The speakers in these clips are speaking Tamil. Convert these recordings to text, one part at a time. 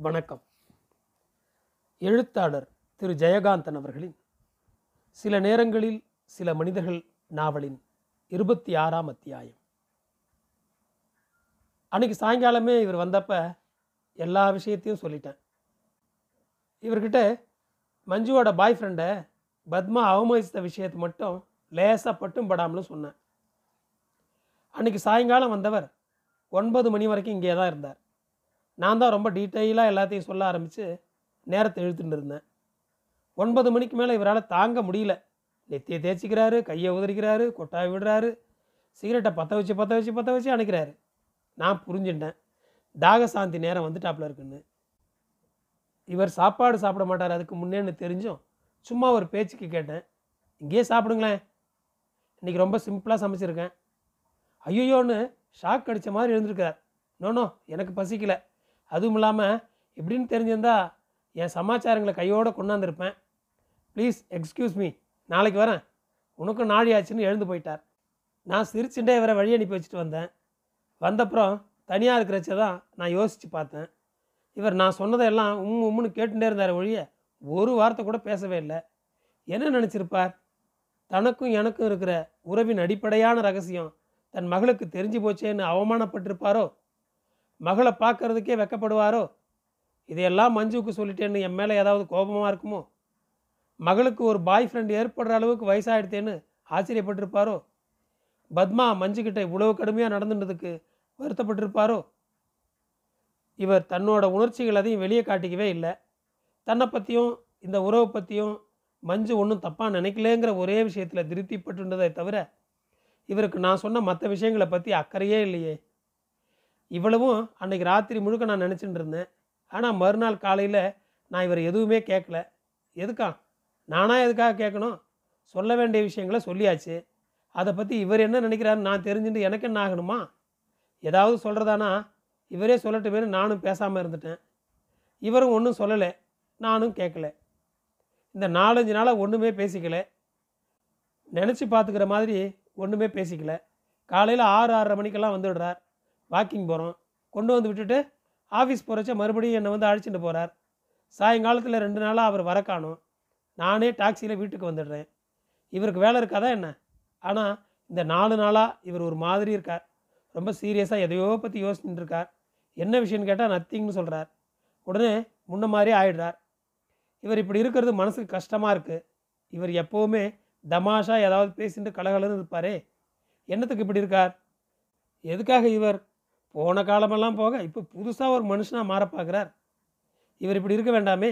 வணக்கம். எழுத்தாளர் திரு ஜெயகாந்தன் அவர்களின் சில நேரங்களில் சில மனிதர்கள் நாவலின் இருபத்தி ஆறாம் அத்தியாயம். அன்னைக்கு சாயங்காலமே இவர் வந்தப்ப எல்லா விஷயத்தையும் சொல்லிட்டேன். இவர்கிட்ட மஞ்சுவோட பாய் ஃப்ரெண்டை பத்மா அவமதித்த விஷயத்தை மட்டும் லேசாக பட்டும் படாமலும் சொன்னேன். அன்னைக்கு சாயங்காலம் வந்தவர் ஒன்பது மணி வரைக்கும் இங்கே தான் இருந்தார். நான் தான் ரொம்ப டீட்டெயிலாக எல்லாத்தையும் சொல்ல ஆரம்பித்து நேரத்தை இழுத்துட்டு இருந்தேன். ஒன்பது மணிக்கு மேலே இவரால் தாங்க முடியல. நெத்தியை தேய்ச்சிக்கிறாரு கையை உதறிக்கிறாரு கொட்டாய் விடுறாரு சிகரெட்டை பற்ற வச்சு பற்ற வச்சு பற்ற வச்சு அணைக்கிறாரு. நான் புரிஞ்சுட்டேன். தாகசாந்தி நேரம் வந்துட்டாப்புல இருக்குன்னு. இவர் சாப்பாடு சாப்பிட மாட்டார் அதுக்கு முன்னேன்னு தெரிஞ்சும் சும்மா ஒரு பேச்சுக்கு கேட்டேன். இங்கேயே சாப்பிடுங்களேன். இன்றைக்கி ரொம்ப சிம்பிளாக சமைச்சிருக்கேன். ஐயோன்னு ஷாக் அடித்த மாதிரி எழுந்திருக்கிறார். நோனோ எனக்கு பசிக்கலை. அதுவும் இல்லாமல் இப்படின்னு தெரிஞ்சிருந்தா என் சமாச்சாரங்களை கையோடு கொண்டாந்துருப்பேன். ப்ளீஸ் எக்ஸ்கியூஸ் மீ நாளைக்கு வரேன். உனக்கும் நாடி ஆச்சுன்னு எழுந்து போயிட்டார். நான் சிரிச்சுட்டே இவரை வழி அனுப்பி வச்சுட்டு வந்தேன். வந்தப்புறம் தனியாக இருக்கிறச்ச தான் நான் யோசித்து பார்த்தேன். இவர் நான் சொன்னதெல்லாம் உம் உம்முன்னு கேட்டுட்டே இருந்தார் ஒழிய ஒரு வார்த்தை கூட பேசவே இல்லை. என்ன நினச்சிருப்பார்? தனக்கும் எனக்கும் இருக்கிற உறவின் அடிப்படையான ரகசியம் தன் மகளுக்கு தெரிஞ்சு போச்சேன்னு அவமானப்பட்டிருப்பாரோ? மகளை பார்க்கறதுக்கே வெக்கப்படுவாரோ? இதையெல்லாம் மஞ்சுவுக்கு சொல்லிட்டேன்னு என் மேலே ஏதாவது கோபமாக இருக்குமோ? மகளுக்கு ஒரு பாய் ஃப்ரெண்ட் ஏற்படுற அளவுக்கு வயசாகிடுத்தேன்னு ஆச்சரியப்பட்டிருப்பாரோ? பத்மா மஞ்சுக்கிட்ட இவ்வளவு கடுமையாக நடந்துட்டதுக்கு வருத்தப்பட்டிருப்பாரோ? இவர் தன்னோட உணர்ச்சிகள் அதையும் வெளியே காட்டிக்கவே இல்லை. தன்னை பற்றியும் இந்த உறவை பற்றியும் மஞ்சு ஒன்றும் தப்பாக நினைக்கலேங்கிற ஒரே விஷயத்தில் திருப்திப்பட்டுன்றதை தவிர இவருக்கு நான் சொன்ன மற்ற விஷயங்களை பற்றி அக்கறையே இல்லையே. இவ்வளவும் அன்னைக்கு ராத்திரி முழுக்க நான் நினச்சிட்டு இருந்தேன். ஆனால் மறுநாள் காலையில் நான் இவர் எதுவுமே கேட்கல எதுக்கா? நானாக எதுக்காக கேட்கணும் சொல்ல வேண்டிய விஷயங்களை சொல்லியாச்சு. அதை பற்றி இவர் என்ன நினைக்கிறாருன்னு நான் தெரிஞ்சுட்டு எனக்கு என்ன ஆகணுமா? ஏதாவது சொல்கிறதானா இவரே சொல்லட்டுமேனு நானும் பேசாமல் இருந்துட்டேன். இவரும் ஒன்றும் சொல்லலை. நானும் கேட்கல இந்த நாலஞ்சு நாளாக ஒன்றுமே பேசிக்கல. நினச்சி பார்த்துக்கிற மாதிரி ஒன்றுமே பேசிக்கல. காலையில் ஆறு ஆறரை மணிக்கெல்லாம் வந்துடுறார். வாக்கிங் போகிறோம் கொண்டு வந்து விட்டுட்டு ஆஃபீஸ் போகிறச்ச மறுபடியும் என்னை வந்து அழைச்சிட்டு போகிறார் சாயங்காலத்தில் ரெண்டு நாளாக அவர் வர காணும். நானே டாக்ஸியில் வீட்டுக்கு வந்துடுறேன். இவருக்கு வேலை இருக்காதா என்ன? ஆனால் இந்த நாலு நாளாக இவர் ஒரு மாதிரி இருக்கார். ரொம்ப சீரியஸாக எதையோ பற்றி யோசிச்சுட்டு இருக்கார். என்ன விஷயம்னு கேட்டால் நத்திங்னு சொல்கிறார் உடனே முன்ன மாதிரியே ஆயிடுறார். இவர் இப்படி இருக்கிறது மனசுக்கு கஷ்டமாக இருக்குது இவர் எப்போவுமே தமாஷா ஏதாவது பேசிட்டு கலகலன்னு இருப்பாரே. என்னத்துக்கு இப்படி இருக்கார்? எதுக்காக இவர் போன காலமெல்லாம் போக இப்போ புதுசாக ஒரு மனுஷனாக மாற பார்க்குறார் இவர் இப்படி இருக்க வேண்டாமே.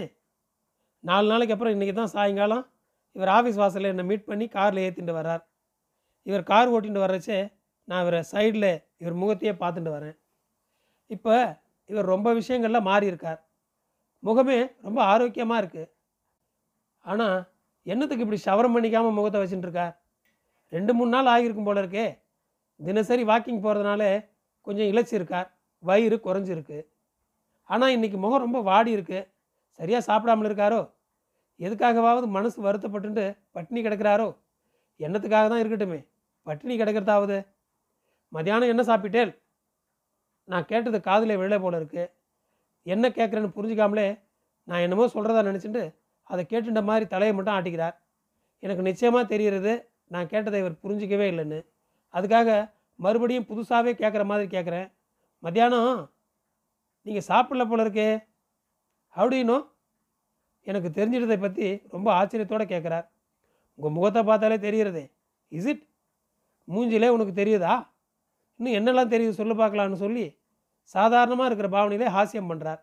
நாலு நாளைக்கு அப்புறம் இன்றைக்கி தான் சாயங்காலம் இவர் ஆஃபீஸ் வாசலில் என்னை மீட் பண்ணி காரில் ஏற்றிட்டு வர்றார். இவர் கார் ஓட்டிகிட்டு வர்றச்சே நான் இவரை சைடில் இவர் முகத்தையே பார்த்துட்டு வரேன். இப்போ இவர் ரொம்ப விஷயங்களில் மாறி இருக்கார் முகமே ரொம்ப ஆரோக்கியமாக இருக்குது ஆனால் என்னத்துக்கு இப்படி ஷவரம் பண்ணிக்காமல் முகத்தை வச்சுட்டு இருக்கார்? ரெண்டு மூணு நாள் ஆகியிருக்கும் போல இருக்கே. தினசரி வாக்கிங் போகிறதுனால கொஞ்சம் இழைச்சிருக்கார் வயிறு குறைஞ்சிருக்கு. ஆனால் இன்றைக்கி முகம் ரொம்ப வாடி இருக்கு சரியாக சாப்பிடாமல் இருக்காரோ? எதுக்காகவாவது மனசு வருத்தப்பட்டுட்டு பட்டினி கிடக்கிறாரோ? எண்ணத்துக்காக தான் இருக்கட்டுமே? பட்டினி கிடக்கிறதாவது? மதியானம் என்ன சாப்பிட்டேன் நான் கேட்டது காதில் விழ போல இருக்கு. என்ன கேட்குறேன்னு புரிஞ்சுக்காமலே நான் என்னமோ சொல்கிறதா நினச்சிட்டு அதை கேட்டுட்ட மாதிரி தலையை மட்டும் ஆட்டிக்கிறார். எனக்கு நிச்சயமாக தெரிகிறது நான் கேட்டதை இவர் புரிஞ்சிக்கவே இல்லைன்னு. அதுக்காக மறுபடியும் புதுசாகவே கேட்குற மாதிரி கேட்குறேன் மத்தியானம் நீங்கள் சாப்பிடல போல இருக்கே. அப்படின்னும் எனக்கு தெரிஞ்சிட்டதை பற்றி ரொம்ப ஆச்சரியத்தோடு கேட்குறார் உங்கள் முகத்தை பார்த்தாலே தெரிகிறது இஸ் இட் மூஞ்சிலே உனக்கு தெரியுதா? இன்னும் என்னெல்லாம் தெரியுது சொல்லு பார்க்கலான்னு சொல்லி சாதாரணமாக இருக்கிற பாவனையிலே ஹாஸ்யம் பண்ணுறார்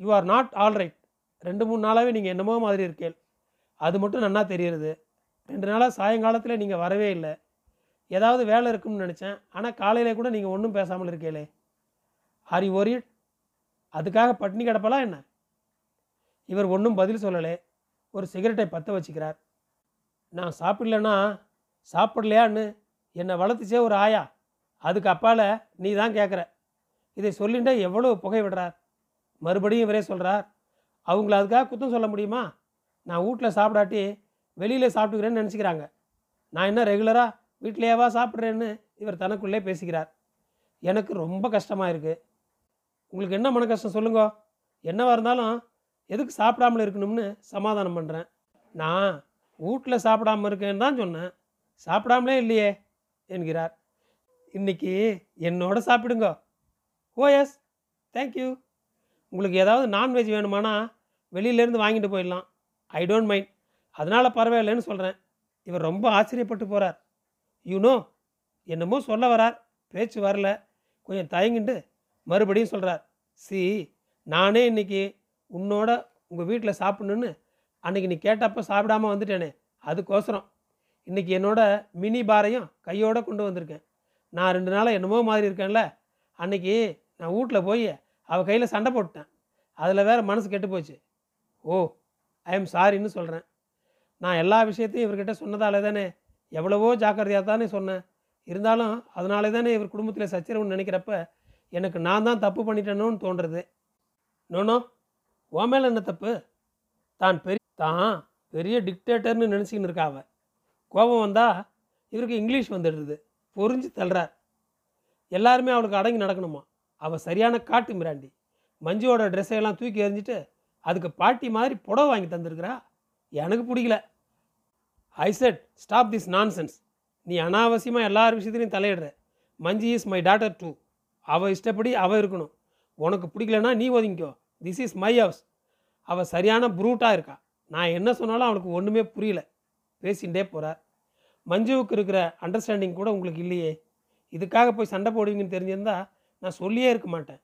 you are not all right ரெண்டு மூணு நாளாகவே நீங்கள் என்னமோ மாதிரி இருக்கேள். அது மட்டும் நன்னா தெரியுறது. ரெண்டு நாளாக சாயங்காலத்தில் நீங்கள் வரவே இல்லை. ஏதாவது வேலை இருக்கும்னு நினச்சேன். ஆனால் காலையில் கூட நீங்கள் ஒன்றும் பேசாமல் இருக்கீங்களே ஆரி யூ அதுக்காக பட்டினி கிடப்பலாம் என்ன? இவர் ஒன்றும் பதில் சொல்லலை. ஒரு சிகரெட்டை பற்ற வச்சுக்கிறார். நான் சாப்பிடலன்னா சாப்பிடலையான்னு என்னை வளர்த்துச்சே ஒரு ஆயா. அதுக்கு அப்பால் நீ தான் கேட்குற இதை சொல்லிட்டு எவ்வளோ புகை விடுறார்? மறுபடியும் இவரே சொல்கிறார் அவங்கள அதுக்காக குத்தம் சொல்ல முடியுமா? நான் வீட்டில் சாப்பிடாட்டி வெளியில் சாப்பிட்டுக்கிறேன்னு நினச்சிக்கிறாங்க. நான் என்ன ரெகுலராக வீட்டிலேயேவா சாப்பிட்றேன்னு இவர் தனக்குள்ளே பேசிக்கிறார் எனக்கு ரொம்ப கஷ்டமாக இருக்குது உங்களுக்கு என்ன மன கஷ்டம் சொல்லுங்க. என்னவாக இருந்தாலும் எதுக்கு சாப்பிடாமல் இருக்கணும்னு சமாதானம் பண்ணுறேன் நான் வீட்டில் சாப்பிடாம இருக்கேன்னு தான் சொன்னேன். சாப்பிடாமலே இல்லையே என்கிறார். இன்னைக்கு என்னோட சாப்பிடுங்க. ஓ எஸ். தேங்க்யூ உங்களுக்கு ஏதாவது நான்வெஜ் வேணுமானா வெளியிலேருந்து வாங்கிட்டு போயிடலாம். ஐ டோன்ட் மைண்ட் அதனால் பரவாயில்லைன்னு சொல்கிறேன் இவர் ரொம்ப ஆச்சரியப்பட்டு போகிறார் யூனோ என்னமோ சொல்ல வரார். பேச்சு வரல. கொஞ்சம் தயங்கிட்டு மறுபடியும் சொல்கிறார் சி நானே இன்னைக்கு உன்னோட உங்கள் வீட்டில் சாப்பிட்ணுன்னு அன்றைக்கி நீ கேட்டப்போ சாப்பிடாம வந்துட்டேனே. அதுக்கோசரம். இன்னைக்கு என்னோட மினி பாரையும் கையோடு கொண்டு வந்திருக்கேன். நான் ரெண்டு நாளாக என்னமோ மாதிரி இருக்கேன்ல. அன்னைக்கு நான் வீட்டில் போய் அவள் கையில் சண்டை போட்டேன் அதில் வேற மனசு கெட்டு போச்சு. ஓ ஐ எம் சாரின்னு சொல்கிறேன் நான் எல்லா விஷயத்தையும் இவர்கிட்ட சொன்னதால தானே எவ்வளவோ ஜாக்கிரதையாக தானே சொன்னேன். இருந்தாலும் அதனால தானே இவர் குடும்பத்தில் சச்சரவுன்னு நினைக்கிறப்ப எனக்கு நான் தான் தப்பு பண்ணிட்டேனோன்னு தோன்றுறது. நோனோ ஓ மேலே என்ன தப்பு? தான் பெரிய தான் பெரிய டிக்டேட்டர்னு நினச்சிக்கின்னு இருக்கா கோபம் வந்தால் இவருக்கு இங்கிலீஷ் வந்துடுறது பொறிஞ்சு தள்ளுறார். எல்லாருமே அவளுக்கு அடங்கி நடக்கணுமா? அவள் சரியான காட்டு மிராண்டி. மஞ்சுவோட ட்ரெஸ்ஸையெல்லாம் தூக்கி எறிஞ்சிட்டு அதுக்கு பாட்டி மாதிரி புடவை வாங்கி தந்திருக்கிறா? எனக்கு பிடிக்கல. I said stop this nonsense நீ அனாவசியமாக எல்லார் விஷயத்துலையும் தலையிடுற. Manju is my daughter too அவள் இஷ்டப்படி அவள் இருக்கணும். உனக்கு பிடிக்கலனா நீ ஒதுங்கிக்கோ. திஸ் இஸ் மை ஹவுஸ் அவள் சரியான ப்ரூட்டாக இருக்கா. நான் என்ன சொன்னாலும் அவளுக்கு ஒன்றுமே புரியல. பேசிகிட்டே போகிறார் மஞ்சுவுக்கு இருக்கிற அண்டர்ஸ்டாண்டிங் கூட உங்களுக்கு இல்லையே. இதுக்காக போய் சண்டை போடுவீங்கன்னு தெரிஞ்சிருந்தா நான் சொல்லியே இருக்க மாட்டேன்.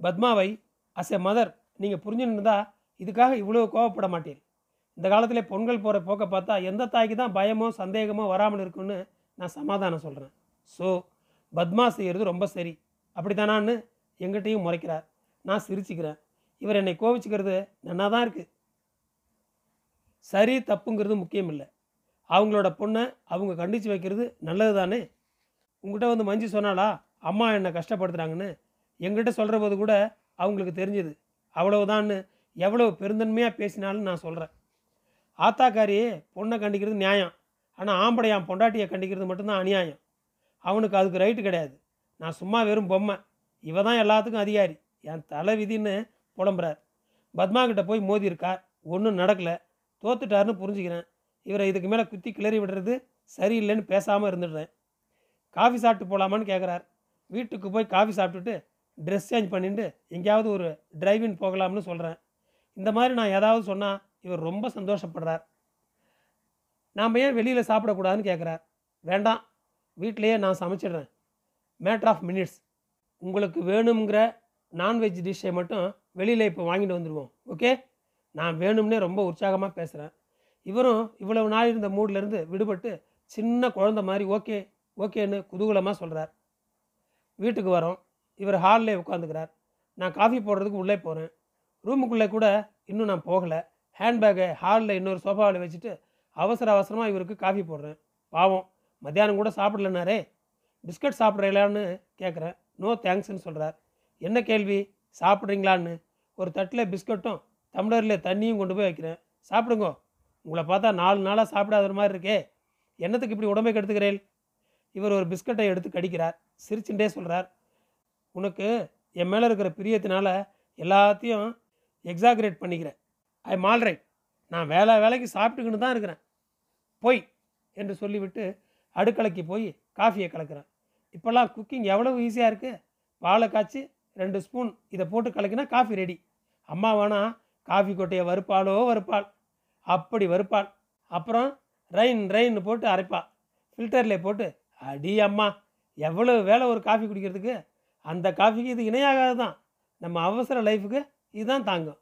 பத்மாவை அஸ் எ மதர் நீங்கள் புரிஞ்சுன்னு இதுக்காக இவ்வளோ கோவப்பட மாட்டீர் இந்த காலத்தில் பொண்கள் போகிற போக்க பார்த்தா எந்த தாய்க்கு தான் பயமோ சந்தேகமோ வராமல் இருக்குன்னு நான் சமாதானம் சொல்கிறேன் ஸோ பத்மா செய்கிறது ரொம்ப சரி. அப்படித்தானான்னு எங்கிட்டையும் முறைக்கிறார். நான் சிரிச்சுக்கிறேன். இவர் என்னை கோவிச்சுக்கிறது நன்னா தான் இருக்குது சரி தப்புங்கிறது முக்கியம் இல்லை அவங்களோட பொண்ணை அவங்க கண்டித்து வைக்கிறது நல்லது தானே உங்ககிட்ட வந்து மஞ்சு சொன்னாலா அம்மா என்னை கஷ்டப்படுத்துகிறாங்கன்னு எங்கிட்ட சொல்கிற போது கூட அவங்களுக்கு தெரிஞ்சுது. அவ்வளவுதான்னு எவ்வளவு பெருந்தன்மையாக பேசினாலும் நான் சொல்கிறேன் ஆத்தாக்காரி பொண்ணை கண்டிக்கிறது நியாயம். ஆனால் ஆம்படையான் பொண்டாட்டியை கண்டிக்கிறது மட்டும்தான் அநியாயம். அவனுக்கு அதுக்கு ரைட்டு கிடையாது. நான் சும்மா வெறும் பொம்மை. இவ தான் எல்லாத்துக்கும் அதிகாரி. என் தலை விதின்னு புலம்புறார். பத்மா கிட்ட போய் மோதி இருக்கார் ஒன்றும் நடக்கலை. தோத்துட்டாருன்னு புரிஞ்சுக்கிறேன். இவரை இதுக்கு மேலே குத்தி கிளறி விடுறது சரியில்லைன்னு பேசாமல் இருந்துடுறேன். காஃபி சாப்பிட்டு போகலாமான்னு கேட்குறார் வீட்டுக்கு போய் காஃபி சாப்பிட்டுட்டு ட்ரெஸ் சேஞ்ச் பண்ணிட்டு எங்கேயாவது ஒரு டிரைவின் போகலாம்னு சொல்கிறேன் இந்த மாதிரி நான் ஏதாவது சொன்னால் இவர் ரொம்ப சந்தோஷப்படுறார். நாம் ஏன் வெளியில் சாப்பிடக்கூடாதுன்னு கேட்குறார் வேண்டாம் வீட்டிலையே நான் சமைச்சிடுறேன். மேட்ரு ஆஃப் மினிட்ஸ் உங்களுக்கு வேணுங்கிற நான்வெஜ் டிஷ்ஷை மட்டும் வெளியில் இப்போ வாங்கிட்டு வந்துடுவோம் ஓகே நான் வேணும்னே ரொம்ப உற்சாகமாக பேசுகிறேன் இவரும் இவ்வளவு நாள் இருந்த மூட்லேருந்து விடுபட்டு சின்ன குழந்த மாதிரி ஓகே ஓகேன்னு குதூகலமாக சொல்கிறார் வீட்டுக்கு வரோம். இவர் ஹாலில் உட்காந்துக்கிறார் நான் காஃபி போடுறதுக்கு உள்ளே போகிறேன் ரூமுக்குள்ளே கூட இன்னும் நான் போகலை. ஹேண்ட்பேக்கை ஹாலில் இன்னொரு சோஃபாவில் வச்சுட்டு அவசர அவசரமாக இவருக்கு காஃபி போடுறேன். பாவம். மத்தியானம் கூட சாப்பிடலனாரே பிஸ்கட் சாப்பிட்றீங்களான்னு கேட்குறேன் நோ தேங்க்ஸ்னு சொல்கிறார் என்ன கேள்வி? சாப்பிட்றீங்களான்னு? ஒரு தட்டில் பிஸ்கட்டும் டம்ளரில் தண்ணியும் கொண்டு போய் வைக்கிறேன். சாப்பிடுங்கோ. உங்களை பார்த்தா நாலு நாளாக சாப்பிடாத மாதிரி இருக்கே. என்னத்துக்கு இப்படி உடம்பை கெடுத்துக்கிறேன்? இவர் ஒரு பிஸ்கட்டை எடுத்து கடிக்கிறார். சிரிச்சுட்டே சொல்கிறார் உனக்கு என் மேலே இருக்கிற பிரியத்தினால எல்லாத்தையும் எக்ஸாகரேட் பண்ணிக்கிறேன். ஐ மால் ரைட் நான் வேலை வேலைக்கு சாப்பிட்டுக்கின்னு தான் இருக்கிறேன். போய் என்று சொல்லிவிட்டு அடுக்கலைக்கு போய் காஃபியை கலக்கிறேன். இப்போல்லாம் குக்கிங் எவ்வளவு ஈஸியாக இருக்குது பாலை காய்ச்சி ரெண்டு ஸ்பூன் இதை போட்டு கலக்கினா காஃபி ரெடி அம்மா வேணா காஃபி கொட்டையை வறுப்பாளோ வறுப்பாள். அப்படி வறுப்பாள். அப்புறம் ரெயின் ரெயின் போட்டு அரைப்பாள் ஃபில்டரில் போட்டு அடி அம்மா எவ்வளவு வேலை ஒரு காஃபி குடிக்கிறதுக்கு? அந்த காஃபிக்கு இது இணையாகாது தான் நம்ம அவசர லைஃபுக்கு இதுதான் தாங்கும்.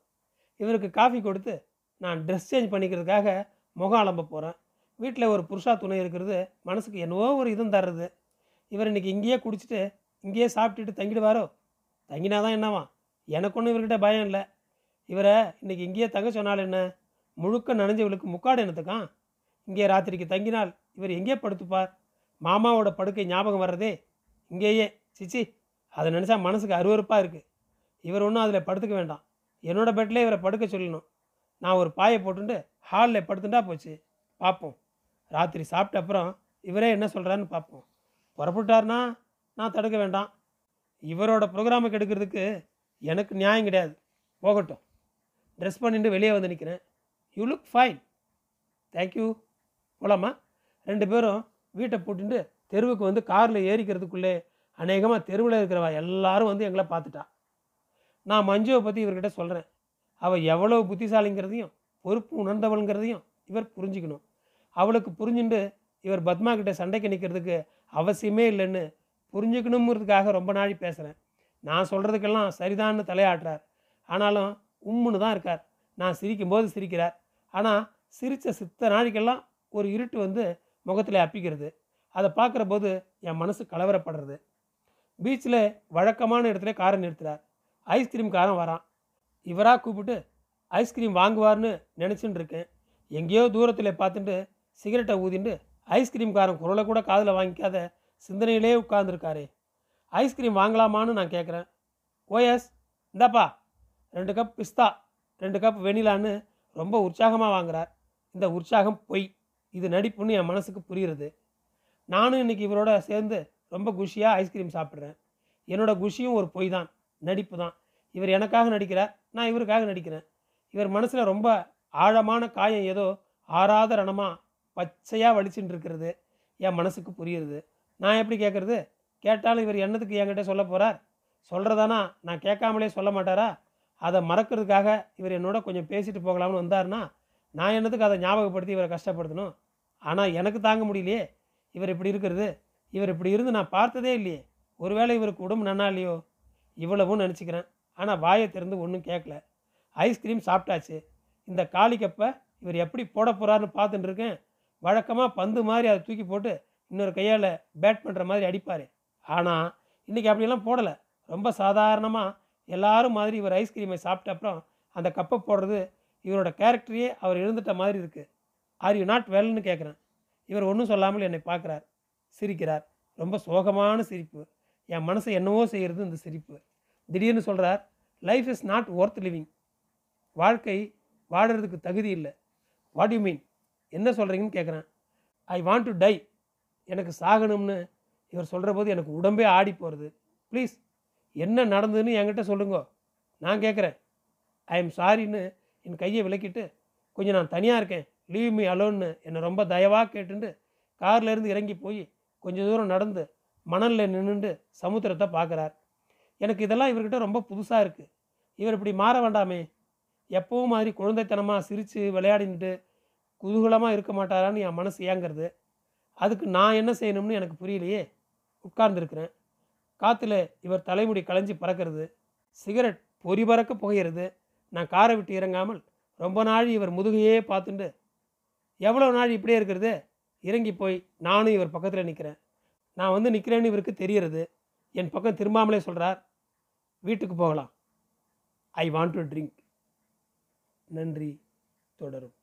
இவருக்கு காஃபி கொடுத்து நான் ட்ரெஸ் சேஞ்ச் பண்ணிக்கிறதுக்காக முகம் அலம்ப போகிறேன் வீட்டில் ஒரு புருஷா துணை இருக்கிறது மனசுக்கு என்னவோ ஒரு இதுவும் தர்றது. இவர் இன்னைக்கு இங்கேயே குடிச்சிட்டு இங்கேயே சாப்பிட்டுட்டு தங்கிடுவாரோ? தங்கினா தான் என்னவா? எனக்கு ஒன்றும் இவர்கிட்ட பயம் இல்லை. இவரை இன்றைக்கி இங்கேயே தங்க சொன்னால் என்ன? முழுக்க நனைஞ்சவளுக்கு முக்காடு என்னத்துக்கான் இங்கே ராத்திரிக்கு தங்கினால் இவர் எங்கேயே படுத்துப்பார்? மாமாவோட படுக்கை ஞாபகம் வர்றதே இங்கேயே. சிச்சி அதை நினச்சா மனசுக்கு அருவருப்பாக இருக்குது இவர் ஒன்றும் அதில் படுத்துக்க வேண்டாம். என்னோட பெட்டில் இவரை படுக்க சொல்லணும். நான் ஒரு பாயை போட்டுட்டு ஹாலில் படுத்துட்டா போச்சு. பார்ப்போம் ராத்திரி சாப்பிட்ட அப்புறம் இவரே என்ன சொல்கிறான்னு பார்ப்போம் புறப்பட்டார்னா நான் தடுக்க வேண்டாம். இவரோட ப்ரோக்ராமை கெடுக்கிறதுக்கு எனக்கு நியாயம் கிடையாது. போகட்டும். ட்ரெஸ் பண்ணிட்டு வெளியே வந்து நிற்கிறேன் யூ லுக் ஃபைன் தேங்க்யூ போலாமா? ரெண்டு பேரும் வீட்டை பூட்டிட்டு தெருவுக்கு வந்து காரில் ஏறிக்கிறதுக்குள்ளே அநேகமாக தெருவில் இருக்கிறவ எல்லாரும் வந்து எங்களை பார்த்துட்டா. நான் மஞ்சுவை பற்றி இவர்கிட்ட சொல்கிறேன் அவள் எவ்வளோ புத்திசாலிங்கிறதையும் பொறுப்பு உணர்ந்தவளுங்கிறதையும் இவர் புரிஞ்சுக்கணும். அவளுக்கு புரிஞ்சுண்டு இவர் பத்மா கிட்ட சண்டைக்கு நிற்கிறதுக்கு அவசியமே இல்லைன்னு புரிஞ்சுக்கணுங்கிறதுக்காக ரொம்ப நாளி பேசுகிறேன் நான் சொல்கிறதுக்கெல்லாம் சரிதான்னு தலையாட்டுறார். ஆனாலும் உம்முன்னு தான் இருக்கார். நான் சிரிக்கும்போது சிரிக்கிறார். ஆனால் சிரித்த சித்த நாளைக்கெல்லாம் ஒரு இருட்டு வந்து முகத்தில் அப்பிக்கிறது. அதை பார்க்குற போது என் மனசு கலவரப்படுறது. பீச்சில் வழக்கமான இடத்துல காரை நிறுத்துறார். ஐஸ்கிரீம்காரன் வரான். இவராக கூப்பிட்டு ஐஸ்கிரீம் வாங்குவார்னு நினச்சின்னு இருக்கேன் எங்கேயோ தூரத்தில் பார்த்துட்டு சிகரெட்டை ஊதிண்டு ஐஸ்கிரீம்காரன் குரலை கூட காதில் வாங்கிக்காத சிந்தனையிலே உட்காந்துருக்காரு ஐஸ்கிரீம் வாங்கலாமான்னு நான் கேட்குறேன் ஓஎஸ் இந்தாப்பா ரெண்டு கப் பிஸ்தா ரெண்டு கப் வெனிலான்னு ரொம்ப உற்சாகமாக வாங்குறார். இந்த உற்சாகம் பொய். இது நடிப்புன்னு என் மனசுக்கு புரியுறது. நானும் இன்னைக்கு இவரோட சேர்ந்து ரொம்ப குஷியாக ஐஸ்கிரீம் சாப்பிட்றேன். என்னோட குஷியும் ஒரு பொய் தான் நடிப்பு தான். இவர் எனக்காக நடிக்கிறார் நான் இவருக்காக நடிக்கிறேன். இவர் மனசில் ரொம்ப ஆழமான காயம் ஏதோ ஆறாத ரணமாக பச்சையாக வலிச்சுட்டு இருக்கிறது என் மனசுக்கு புரியுறது. நான் எப்படி கேட்குறது கேட்டாலும் இவர் என்னத்துக்கு என்கிட்ட சொல்ல போகிறார் சொல்கிறதானா நான் கேட்காமலே சொல்ல மாட்டாரா? அதை மறக்கிறதுக்காக இவர் என்னோட கொஞ்சம் பேசிட்டு போகலாம்னு வந்தாருன்னா நான் என்னத்துக்கு அதை ஞாபகப்படுத்தி இவரை கஷ்டப்படுத்தணும்? ஆனால் எனக்கு தாங்க முடியலையே. இவர் இப்படி இருக்கிறது. இவர் இப்படி இருந்து நான் பார்த்ததே இல்லையே. ஒருவேளை இவருக்கு உடம்பு நன்னா இல்லையோ இவ்வளவும் நினச்சிக்கிறேன். ஆனால் வாயை திறந்து ஒன்றும் கேட்கல ஐஸ்கிரீம் சாப்பிட்டாச்சு. இந்த காலி கப்பை இவர் எப்படி போட போகிறாருன்னு பார்த்துட்டு இருக்கேன். வழக்கமாக பந்து மாதிரி அதை தூக்கி போட்டு இன்னொரு கையால் பேட் பண்ணுற மாதிரி அடிப்பார். ஆனால் இன்றைக்கி அப்படியெல்லாம் போடலை. ரொம்ப சாதாரணமாக எல்லாரும் மாதிரி இவர் ஐஸ்கிரீமை சாப்பிட்ட அப்புறம் அந்த கப்பை போடுறது இவரோட கேரக்டரையே அவர் இருந்துட்ட மாதிரி இருக்குது ஆர் யூ நாட் வெல்னு கேட்குறேன் இவர் ஒன்றும் சொல்லாமல் என்னை பார்க்குறார். சிரிக்கிறார். ரொம்ப சோகமான சிரிப்பு. என் மனசை என்னவோ செய்கிறது இந்த சிரிப்பு. திடீர்னு சொல்கிறார் life is not worth living வாழ்க்கை வாடுறதுக்கு தகுதி இல்லை. வாட் யூ மீன் என்ன சொல்கிறீங்கன்னு கேட்குறேன். ஐ வாண்ட் டு டை எனக்கு சாகணும்னு இவர் சொல்கிற போது எனக்கு உடம்பே ஆடி போகிறது ப்ளீஸ் என்ன நடந்ததுன்னு என்கிட்ட சொல்லுங்க. நான் கேட்குறேன். ஐ எம் சாரின்னு என் கையை விலக்கிட்டு கொஞ்சம் நான் தனியாக இருக்கேன். லீவ் மீ அலோன்னு என்னை ரொம்ப தயவாக கேட்டுட்டு கார்லேருந்து இறங்கி போய் கொஞ்சம் தூரம் நடந்து மணலில் நின்றுண்டு சமுத்திரத்தை பார்க்குறார். எனக்கு இதெல்லாம் இவர்கிட்ட ரொம்ப புதுசாக இருக்குது இவர் இப்படி மாற வேண்டாமே. எப்பவும் மாதிரி குழந்தைத்தனமாக சிரித்து விளையாடின்ட்டு குதூகலமாக இருக்க மாட்டாரான்னு என் மனசு ஏங்கிறது. அதுக்கு நான் என்ன செய்யணும்னு எனக்கு புரியலையே. உட்கார்ந்துருக்கிறேன். காற்றுல இவர் தலைமுடி களைஞ்சி பறக்கிறது. சிகரெட் பொறி பறக்க புகையிறது. நான் காரை விட்டு இறங்காமல் ரொம்ப நாள் இவர் முதுகையே பார்த்துண்டு எவ்வளோ நாள் இப்படியே இருக்கிறது? இறங்கி போய் நானும் இவர் பக்கத்தில் நிற்கிறேன் நான் வந்து நிற்கிறேன்னு இவருக்கு தெரியறது என் பக்கம் திரும்பாமலே சொல்கிறார் வீட்டுக்கு போகலாம். ஐ வாண்ட் டு ட்ரிங்க் நன்றி தொடரும்.